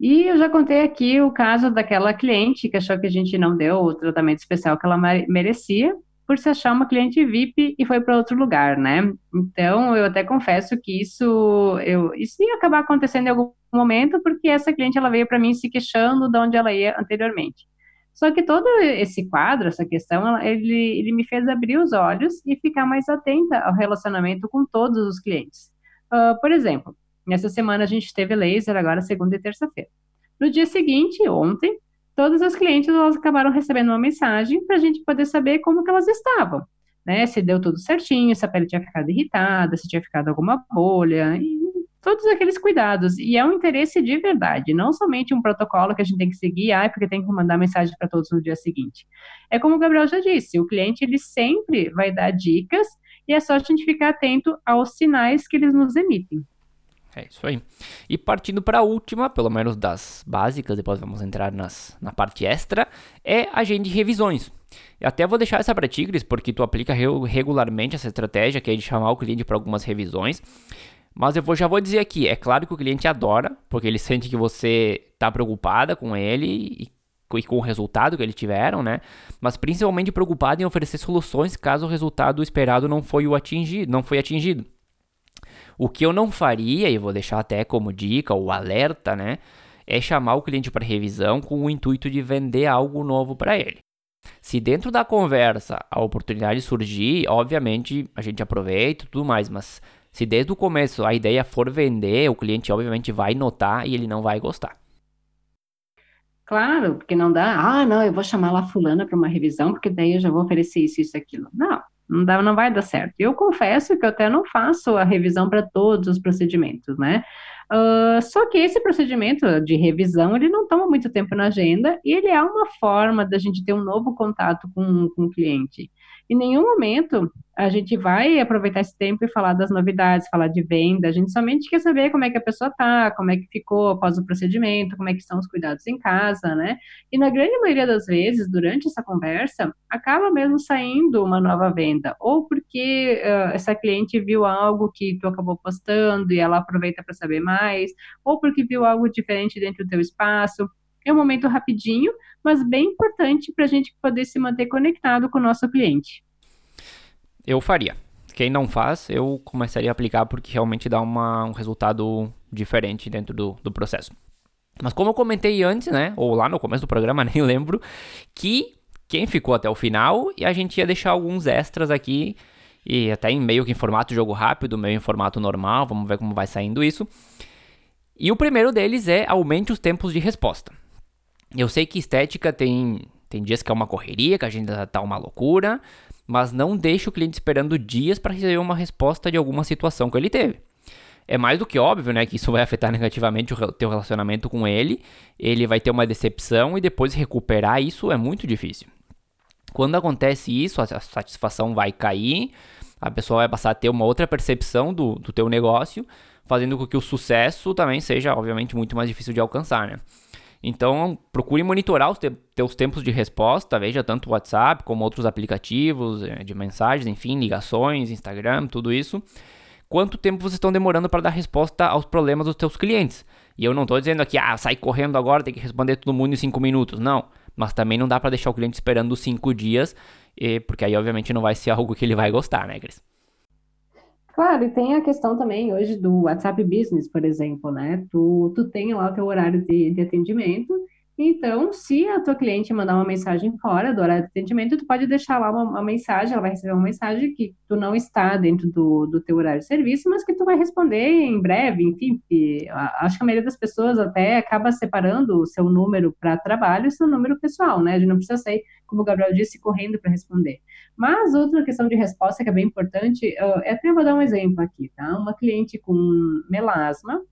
E eu já contei aqui o caso daquela cliente que achou que a gente não deu o tratamento especial que ela merecia, por se achar uma cliente VIP e foi para outro lugar, né? Então, eu até confesso que isso, eu, isso ia acabar acontecendo em algum momento, porque essa cliente ela veio para mim se queixando de onde ela ia anteriormente. Só que todo esse quadro, essa questão, ele, ele me fez abrir os olhos e ficar mais atenta ao relacionamento com todos os clientes. Uh, por exemplo, nessa semana a gente teve laser, agora segunda e terça-feira. No dia seguinte, ontem, todas as clientes elas acabaram recebendo uma mensagem para a gente poder saber como que elas estavam. Né, se deu tudo certinho, se a pele tinha ficado irritada, se tinha ficado alguma bolha, todos aqueles cuidados. E é um interesse de verdade, não somente um protocolo que a gente tem que seguir, ah, porque tem que mandar mensagem para todos no dia seguinte. É como o Gabriel já disse, o cliente ele sempre vai dar dicas e é só a gente ficar atento aos sinais que eles nos emitem. É isso aí. E partindo para a última, pelo menos das básicas, depois vamos entrar nas, na parte extra, é a agenda de revisões. Eu até vou deixar essa para Tigres, porque tu aplica regularmente essa estratégia, que é de chamar o cliente para algumas revisões. Mas eu vou, já vou dizer aqui, é claro que o cliente adora, porque ele sente que você está preocupada com ele e, e, com o resultado que eles tiveram, né? Mas principalmente preocupado em oferecer soluções caso o resultado esperado não foi o atingido, não foi atingido. O que eu não faria, e vou deixar até como dica ou alerta, né? É chamar o cliente para revisão com o intuito de vender algo novo para ele. Se dentro da conversa a oportunidade surgir, obviamente a gente aproveita e tudo mais, mas Se desde o começo a ideia for vender, o cliente obviamente vai notar e ele não vai gostar. Claro, porque não dá, ah, não, eu vou chamar lá fulana para uma revisão, porque daí eu já vou oferecer isso, isso, aquilo. Não, não, dá, não vai dar certo. Eu confesso que eu até não faço a revisão para todos os procedimentos, né? Uh, só que esse procedimento de revisão, ele não toma muito tempo na agenda e ele é uma forma da gente ter um novo contato com, com o cliente. Em nenhum momento a gente vai aproveitar esse tempo e falar das novidades, falar de venda. A gente somente quer saber como é que a pessoa tá, como é que ficou após o procedimento, como é que estão os cuidados em casa, né? E na grande maioria das vezes, durante essa conversa, acaba mesmo saindo uma nova venda, ou porque uh, essa cliente viu algo que tu acabou postando e ela aproveita para saber mais, ou porque viu algo diferente dentro do teu espaço. É um momento rapidinho, mas bem importante para a gente poder se manter conectado com o nosso cliente eu faria. Quem não faz, eu começaria a aplicar porque realmente dá uma, um resultado diferente dentro do, do processo. Mas como eu comentei antes, né, ou lá no começo do programa, nem lembro, que quem ficou até o final e a gente ia deixar alguns extras aqui e até em meio que em formato jogo rápido, meio em formato normal, vamos ver como vai saindo isso. E o primeiro deles é aumente os tempos de resposta. Eu sei que estética tem tem dias que é uma correria, que a gente tá uma loucura, mas não deixe o cliente esperando dias para receber uma resposta de alguma situação que ele teve. É mais do que óbvio, né, que isso vai afetar negativamente o teu relacionamento com ele, ele vai ter uma decepção e depois recuperar isso é muito difícil. Quando acontece isso, a satisfação vai cair, a pessoa vai passar a ter uma outra percepção do, do teu negócio, fazendo com que o sucesso também seja, obviamente, muito mais difícil de alcançar, né? Então, procure monitorar os te teus tempos de resposta, veja tanto o WhatsApp como outros aplicativos eh, de mensagens, enfim, ligações, Instagram, tudo isso. Quanto tempo vocês estão demorando para dar resposta aos problemas dos teus clientes? E eu não estou dizendo aqui, ah, sai correndo agora, tem que responder todo mundo em 5 minutos. Não, mas também não dá para deixar o cliente esperando 5 dias, porque aí obviamente não vai ser algo que ele vai gostar, né, Cris? Claro, e tem a questão também hoje do WhatsApp Business, por exemplo, né? Tu, tu tem lá o teu horário de, de atendimento então, se a tua cliente mandar uma mensagem fora do horário de atendimento, tu pode deixar lá uma, uma, mensagem, ela vai receber uma mensagem que tu não está dentro do, do teu horário de serviço, mas que tu vai responder em breve, enfim. acho que a maioria das pessoas até acaba separando o seu número para trabalho e o seu número pessoal, né? A gente não precisa sair, como o Gabriel disse, correndo para responder. Mas outra questão de resposta que é bem importante, uh, é até vou dar um exemplo aqui, tá? Uma cliente com melasma,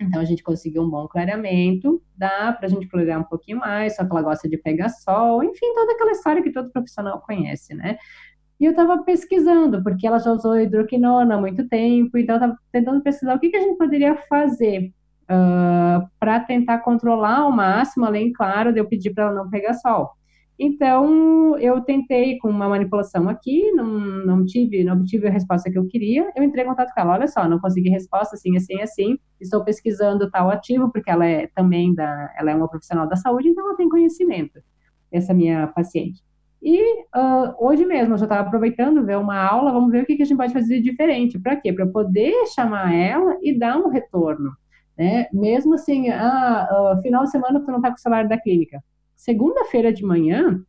então a gente conseguiu um bom clareamento, dá para a gente clarear um pouquinho mais, só que ela gosta de pegar sol, enfim, toda aquela história que todo profissional conhece, né? E eu estava pesquisando, porque ela já usou hidroquinona há muito tempo, então eu estava tentando pesquisar o que, que a gente poderia fazer uh, para tentar controlar ao máximo, além, claro, de eu pedir para ela não pegar sol. Então, eu tentei com uma manipulação aqui, não, não tive, não obtive a resposta que eu queria. Eu entrei em contato com ela, olha só, não consegui resposta, assim, assim, assim. Estou pesquisando tal ativo, porque ela é também da, ela é uma profissional da saúde, então ela tem conhecimento, essa minha paciente. E uh, hoje mesmo, eu já estava aproveitando ver uma aula, vamos ver o que, que a gente pode fazer de diferente. Para quê? Para poder chamar ela e dar um retorno. Né? Mesmo assim, ah, uh, final de semana tu não está com o celular da clínica Segunda-feira de manhã,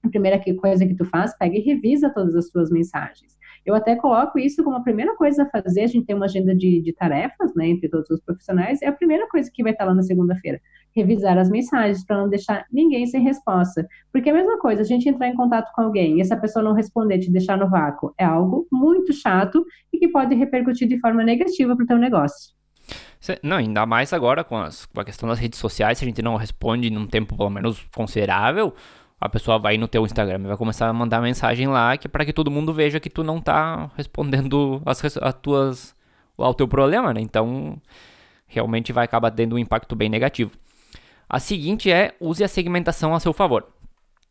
a primeira coisa que tu faz, pega e revisa todas as tuas mensagens. Eu até coloco isso como a primeira coisa a fazer, a gente tem uma agenda de, de tarefas, né, entre todos os profissionais, é a primeira coisa que vai estar lá na segunda-feira, revisar as mensagens para não deixar ninguém sem resposta. Porque é a mesma coisa, a gente entrar em contato com alguém e essa pessoa não responder, te deixar no vácuo, é algo muito chato e que pode repercutir de forma negativa para o teu negócio. Não, ainda mais agora com, as, com a questão das redes sociais, se a gente não responde num tempo pelo menos considerável, a pessoa vai no teu Instagram e vai começar a mandar mensagem lá que é para que todo mundo veja que tu não tá respondendo as, as tuas ao teu problema, né? Então, realmente vai acabar tendo um impacto bem negativo. A seguinte é use a segmentação a seu favor.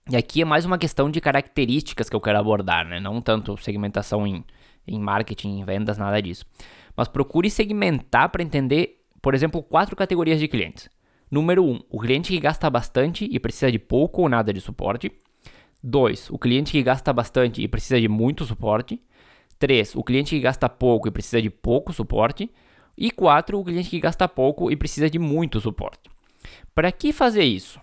E aqui é mais uma questão de características que eu quero abordar, né? Não tanto segmentação em, em marketing, em vendas, nada disso. Mas procure segmentar para entender, por exemplo, quatro categorias de clientes. Número 1, um, o cliente que gasta bastante e precisa de pouco ou nada de suporte. 2, o cliente que gasta bastante e precisa de muito suporte. 3, o cliente que gasta pouco e precisa de pouco suporte. E 4, o cliente que gasta pouco e precisa de muito suporte. Para que fazer isso?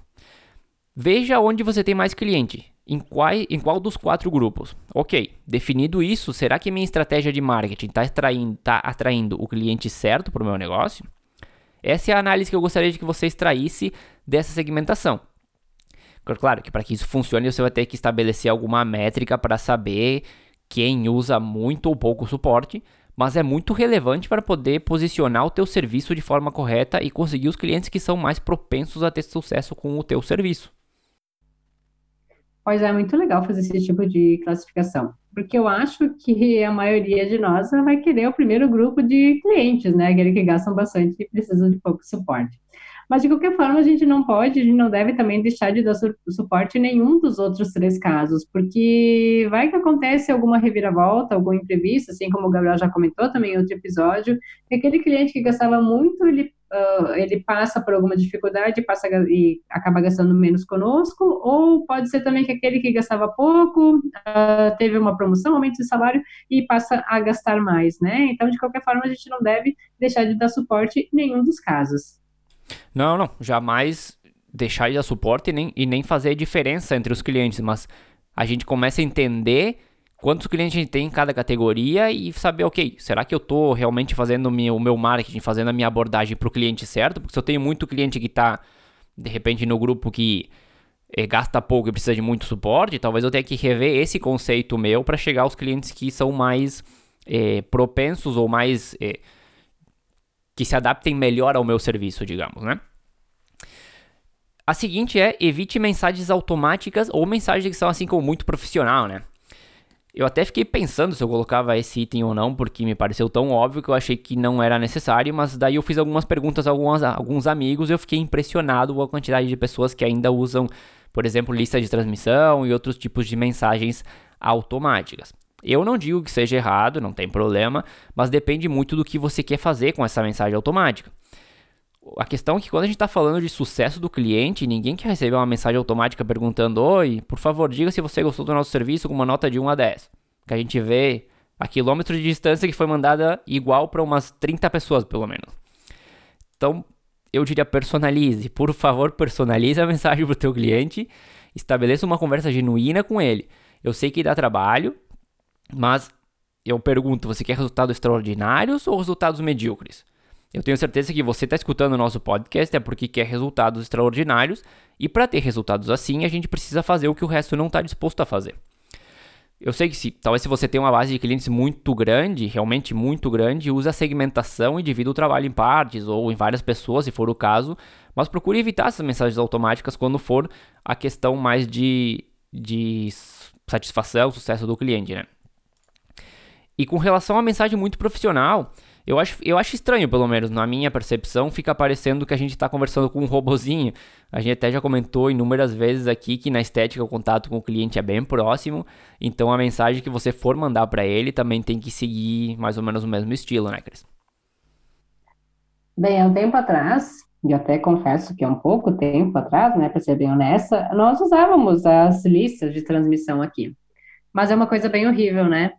Veja onde você tem mais cliente. Em qual, em qual dos quatro grupos? Ok, definido isso, será que minha estratégia de marketing está atraindo, tá atraindo o cliente certo para o meu negócio? Essa é a análise que eu gostaria de que você extraísse dessa segmentação. Claro que para que isso funcione, você vai ter que estabelecer alguma métrica para saber quem usa muito ou pouco suporte, mas é muito relevante para poder posicionar o teu serviço de forma correta e conseguir os clientes que são mais propensos a ter sucesso com o teu serviço. Pois é, muito legal fazer esse tipo de classificação, porque eu acho que a maioria de nós vai querer o primeiro grupo de clientes, né? Aquele que gastam bastante e precisam de pouco suporte. Mas, de qualquer forma, a gente não pode, a gente não deve também deixar de dar suporte em nenhum dos outros três casos, porque vai que acontece alguma reviravolta, algum imprevisto, assim como o Gabriel já comentou também em outro episódio, que aquele cliente que gastava muito, ele, uh, ele passa por alguma dificuldade passa, e acaba gastando menos conosco, ou pode ser também que aquele que gastava pouco, uh, teve uma promoção, aumento de salário e passa a gastar mais, né? Então, de qualquer forma, a gente não deve deixar de dar suporte em nenhum dos casos. Não, não, jamais deixar de dar suporte e nem, e nem fazer diferença entre os clientes, mas a gente começa a entender quantos clientes a gente tem em cada categoria e saber, ok, será que eu estou realmente fazendo o meu, o meu marketing, fazendo a minha abordagem para o cliente certo? Porque se eu tenho muito cliente que está, de repente, no grupo que é, gasta pouco e precisa de muito suporte, talvez eu tenha que rever esse conceito meu para chegar aos clientes que são mais é, propensos ou mais é, que se adaptem melhor ao meu serviço, digamos, né? A seguinte é evite mensagens automáticas ou mensagens que são assim como muito profissional, né? Eu até fiquei pensando se eu colocava esse item ou não, porque me pareceu tão óbvio que eu achei que não era necessário, mas daí eu fiz algumas perguntas a algumas, alguns amigos e eu fiquei impressionado com a quantidade de pessoas que ainda usam, por exemplo, lista de transmissão e outros tipos de mensagens automáticas. Eu não digo que seja errado, não tem problema, mas depende muito do que você quer fazer com essa mensagem automática. A questão é que quando a gente está falando de sucesso do cliente, ninguém quer receber uma mensagem automática perguntando: Oi, por favor, diga se você gostou do nosso serviço com uma nota de 1 a 10. Que a gente vê a quilômetros de distância que foi mandada igual para umas 30 pessoas, pelo menos. Então, eu diria personalize. Por favor, personalize a mensagem para o teu cliente. Estabeleça uma conversa genuína com ele. Eu sei que dá trabalho, mas eu pergunto, você quer resultados extraordinários ou resultados medíocres? Eu tenho certeza que você está escutando o nosso podcast é porque quer resultados extraordinários e para ter resultados assim a gente precisa fazer o que o resto não está disposto a fazer. Eu sei que se, talvez se você tem uma base de clientes muito grande, realmente muito grande, use a segmentação e divida o trabalho em partes ou em várias pessoas, se for o caso, mas procure evitar essas mensagens automáticas quando for a questão mais de, de satisfação, sucesso do cliente, né? E com relação à mensagem muito profissional, eu acho, eu acho estranho, pelo menos na minha percepção, fica parecendo que a gente está conversando com um robozinho. A gente até já comentou inúmeras vezes aqui que na estética o contato com o cliente é bem próximo, então a mensagem que você for mandar para ele também tem que seguir mais ou menos o mesmo estilo, né, Cris? Bem, há um tempo atrás, e até confesso que há um pouco tempo atrás, né, para ser bem honesta, nós usávamos as listas de transmissão aqui. Mas é uma coisa bem horrível, né?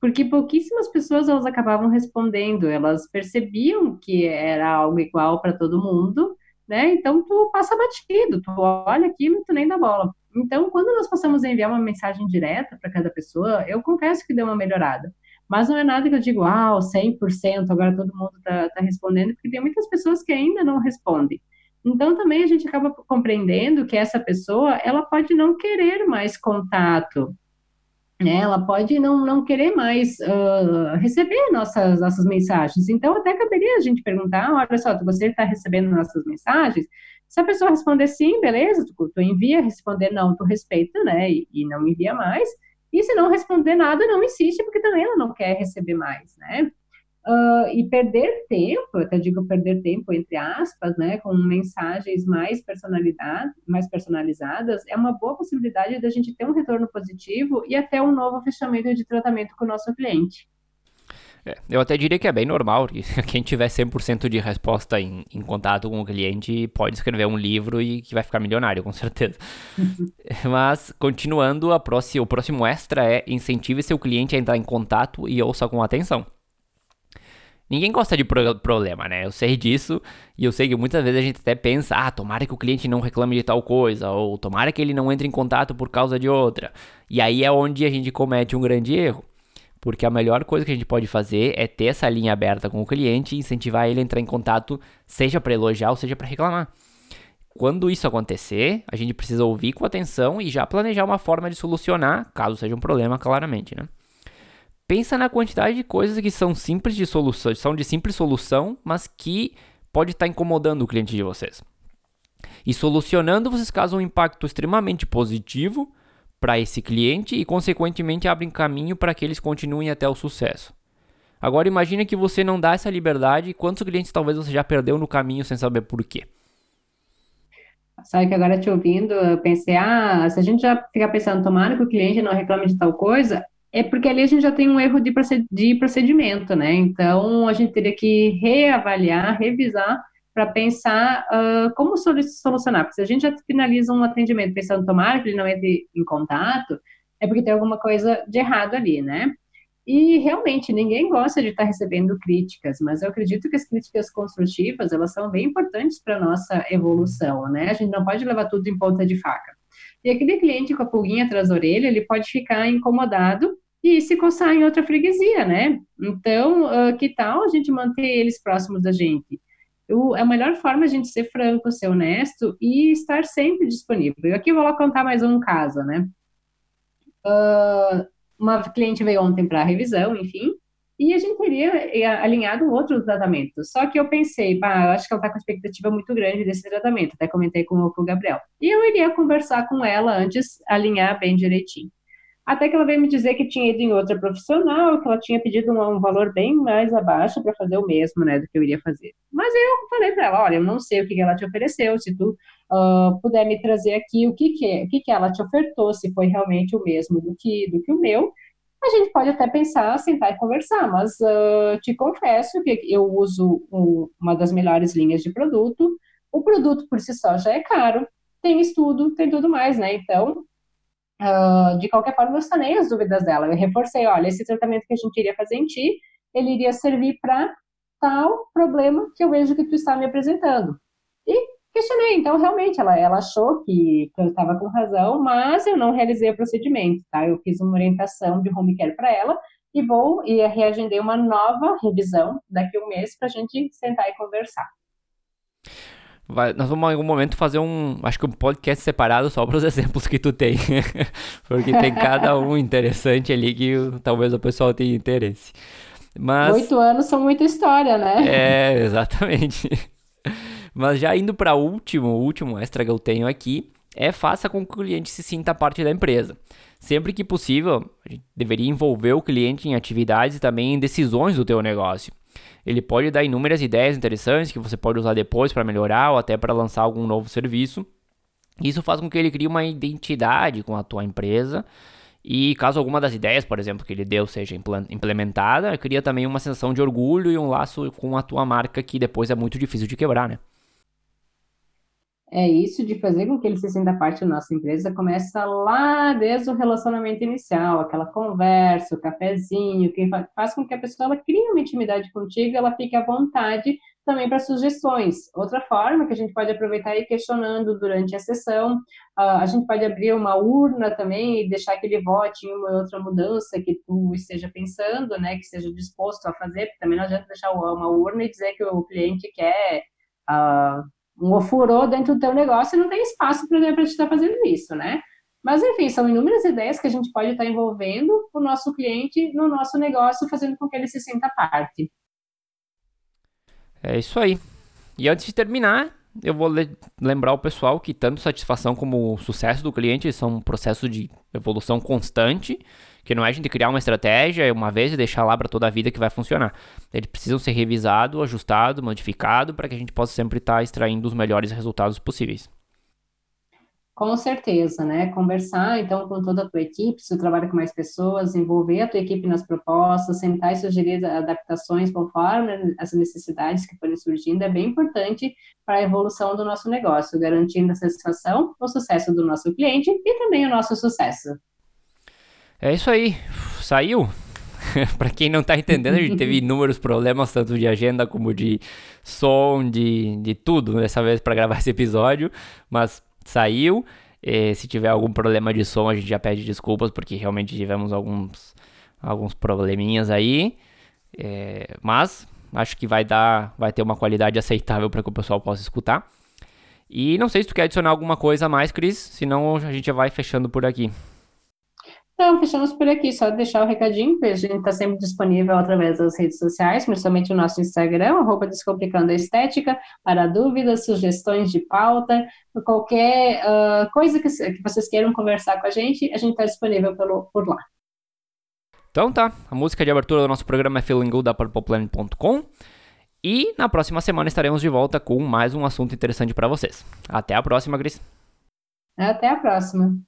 Porque pouquíssimas pessoas elas acabavam respondendo, elas percebiam que era algo igual para todo mundo, né? Então tu passa batido, tu olha aquilo e tu nem dá bola. Então, quando nós passamos a enviar uma mensagem direta para cada pessoa, eu confesso que deu uma melhorada. Mas não é nada que eu digo, ah, 100%, agora todo mundo está tá respondendo, porque tem muitas pessoas que ainda não respondem. Então, também a gente acaba compreendendo que essa pessoa, ela pode não querer mais contato, né, ela pode não, não querer mais uh, receber nossas, nossas mensagens. Então, até caberia a gente perguntar, olha só, você está recebendo nossas mensagens? Se a pessoa responder sim, beleza, tu, tu envia, responder não, tu respeita, né, e, e não envia mais. E se não responder nada, não insiste, porque também ela não quer receber mais, né? Uh, e perder tempo, eu até digo perder tempo entre aspas, né, com mensagens mais, personalidade, mais personalizadas, é uma boa possibilidade da gente ter um retorno positivo e até um novo fechamento de tratamento com o nosso cliente. É, eu até diria que é bem normal, quem tiver 100% de resposta em, em, contato com o cliente pode escrever um livro e que vai ficar milionário, com certeza. Mas, continuando, próxima, o próximo extra é incentive seu cliente a entrar em contato e ouça com atenção. Ninguém gosta de pro problema, né? Eu sei disso e eu sei que muitas vezes a gente até pensa, ah, tomara que o cliente não reclame de tal coisa, ou tomara que ele não entre em contato por causa de outra. E aí é onde a gente comete um grande erro. Porque a melhor coisa que a gente pode fazer é ter essa linha aberta com o cliente e incentivar ele a entrar em contato, seja para elogiar ou seja para reclamar. Quando isso acontecer, a gente precisa ouvir com atenção e já planejar uma forma de solucionar, caso seja um problema, claramente, né? Pensa na quantidade de coisas que são simples de solução, são de simples solução, mas que pode estar incomodando o cliente de vocês. E solucionando, vocês causam um impacto extremamente positivo para esse cliente e, consequentemente, abrem caminho para que eles continuem até o sucesso. Agora, imagine que você não dá essa liberdade quantos clientes talvez você já perdeu no caminho sem saber por quê. Sabe que agora te ouvindo, eu pensei, ah, se a gente já ficar pensando, tomara que o cliente não reclame de tal coisa, é porque ali a gente já tem um erro de procedimento, né? Então, a gente teria que reavaliar, revisar, para pensar uh, como solucionar. Porque se a gente já finaliza um atendimento pensando, tomara que ele não entre em contato, é porque tem alguma coisa de errado ali, né? E realmente ninguém gosta de estar recebendo críticas, mas eu acredito que as críticas construtivas elas são bem importantes para nossa evolução, né? A gente não pode levar tudo em ponta de faca. E aquele cliente com a pulguinha atrás da orelha, ele pode ficar incomodado e se coçar em outra freguesia, né? Então, uh, que tal a gente manter eles próximos da gente? a melhor forma é a gente ser franco, ser honesto e estar sempre disponível. Aqui eu vou contar mais um caso, né? Uh, uma cliente veio ontem para revisão, enfim, e a gente teria eh, alinhado outro tratamento. Só que eu pensei, pá, eu acho que ela está com expectativa muito grande desse tratamento, até comentei com o Gabriel. E eu iria conversar com ela antes, alinhar bem direitinho. Até que ela veio me dizer que tinha ido em outra profissional, que ela tinha pedido um, um valor bem mais abaixo para fazer o mesmo, né, do que eu iria fazer. Mas eu falei para ela, olha, eu não sei o que ela te ofereceu, se tu uh, puder me trazer aqui o que que, é, o que que ela te ofertou, se foi realmente o mesmo do que, do que o meu, a gente pode até pensar, sentar e conversar, mas uh, te confesso que eu uso um, uma das melhores linhas de produto, o produto por si só já é caro, tem estudo, tem tudo mais, né, então Uh, de qualquer forma, eu sanei as dúvidas dela. Eu reforcei, olha, esse tratamento que a gente iria fazer em ti, ele iria servir para tal problema que eu vejo que tu está me apresentando. E questionei, então realmente ela, ela achou que, que eu estava com razão, mas eu não realizei o procedimento, tá? Eu fiz uma orientação de home care para ela e vou e reagendei uma nova revisão daqui a um mês para a gente sentar e conversar. Vai, nós vamos em algum momento fazer um, acho que um podcast separado só para os exemplos que tu tem, porque tem cada um interessante ali que talvez o pessoal tenha interesse. Mas oito anos são muita história, né? É, exatamente. Mas já indo para o último, o último extra que eu tenho aqui é faça com que o cliente se sinta parte da empresa. Sempre que possível, a gente deveria envolver o cliente em atividades e também em decisões do teu negócio. Ele pode dar inúmeras ideias interessantes que você pode usar depois para melhorar ou até para lançar algum novo serviço. Isso faz com que ele crie uma identidade com a tua empresa. E caso alguma das ideias, por exemplo, que ele deu seja implementada, cria também uma sensação de orgulho e um laço com a tua marca que depois é muito difícil de quebrar, né? É isso de fazer com que ele se sinta parte da nossa empresa começa lá desde o relacionamento inicial, aquela conversa, o cafezinho, que faz com que a pessoa ela crie uma intimidade contigo, ela fique à vontade também para sugestões. Outra forma que a gente pode aproveitar e ir questionando durante a sessão, a gente pode abrir uma urna também e deixar que ele vote em uma outra mudança que tu esteja pensando, né, que esteja disposto a fazer, porque também não adianta deixar uma urna e dizer que o cliente quer uh, um ofurô dentro do teu negócio e não tem espaço para te estar fazendo isso, né? Mas, enfim, são inúmeras ideias que a gente pode estar envolvendo o nosso cliente no nosso negócio, fazendo com que ele se sinta parte. É isso aí. E antes de terminar, eu vou lembrar o pessoal que tanto satisfação como sucesso do cliente são um processo de evolução constante que não é a gente criar uma estratégia uma vez e deixar lá para toda a vida que vai funcionar. Eles precisam ser revisados, ajustados, modificados para que a gente possa sempre estar tá extraindo os melhores resultados possíveis. Com certeza, né? Conversar então com toda a tua equipe, se tu trabalha com mais pessoas, envolver a tua equipe nas propostas, sentar e sugerir adaptações conforme as necessidades que forem surgindo, é bem importante para a evolução do nosso negócio, garantindo a satisfação, o sucesso do nosso cliente e também o nosso sucesso. É isso aí. Saiu? para quem não tá entendendo, a gente teve inúmeros problemas, tanto de agenda como de som, de, de tudo, dessa vez para gravar esse episódio, mas saiu. E se tiver algum problema de som, a gente já pede desculpas, porque realmente tivemos alguns, alguns probleminhas aí. É, mas acho que vai dar, vai ter uma qualidade aceitável para que o pessoal possa escutar. E não sei se tu quer adicionar alguma coisa a mais, Cris, senão a gente já vai fechando por aqui. Então, fechamos por aqui, só deixar o recadinho, que a gente está sempre disponível através das redes sociais, principalmente o nosso Instagram, arroba Descomplicando a Estética, para dúvidas, sugestões de pauta, qualquer uh, coisa que, que, vocês queiram conversar com a gente, a gente está disponível pelo, por lá. Então tá, a música de abertura do nosso programa é Feeling Good da PurplePlanet.com e na próxima semana estaremos de volta com mais um assunto interessante para vocês. Até a próxima, Cris. Até a próxima.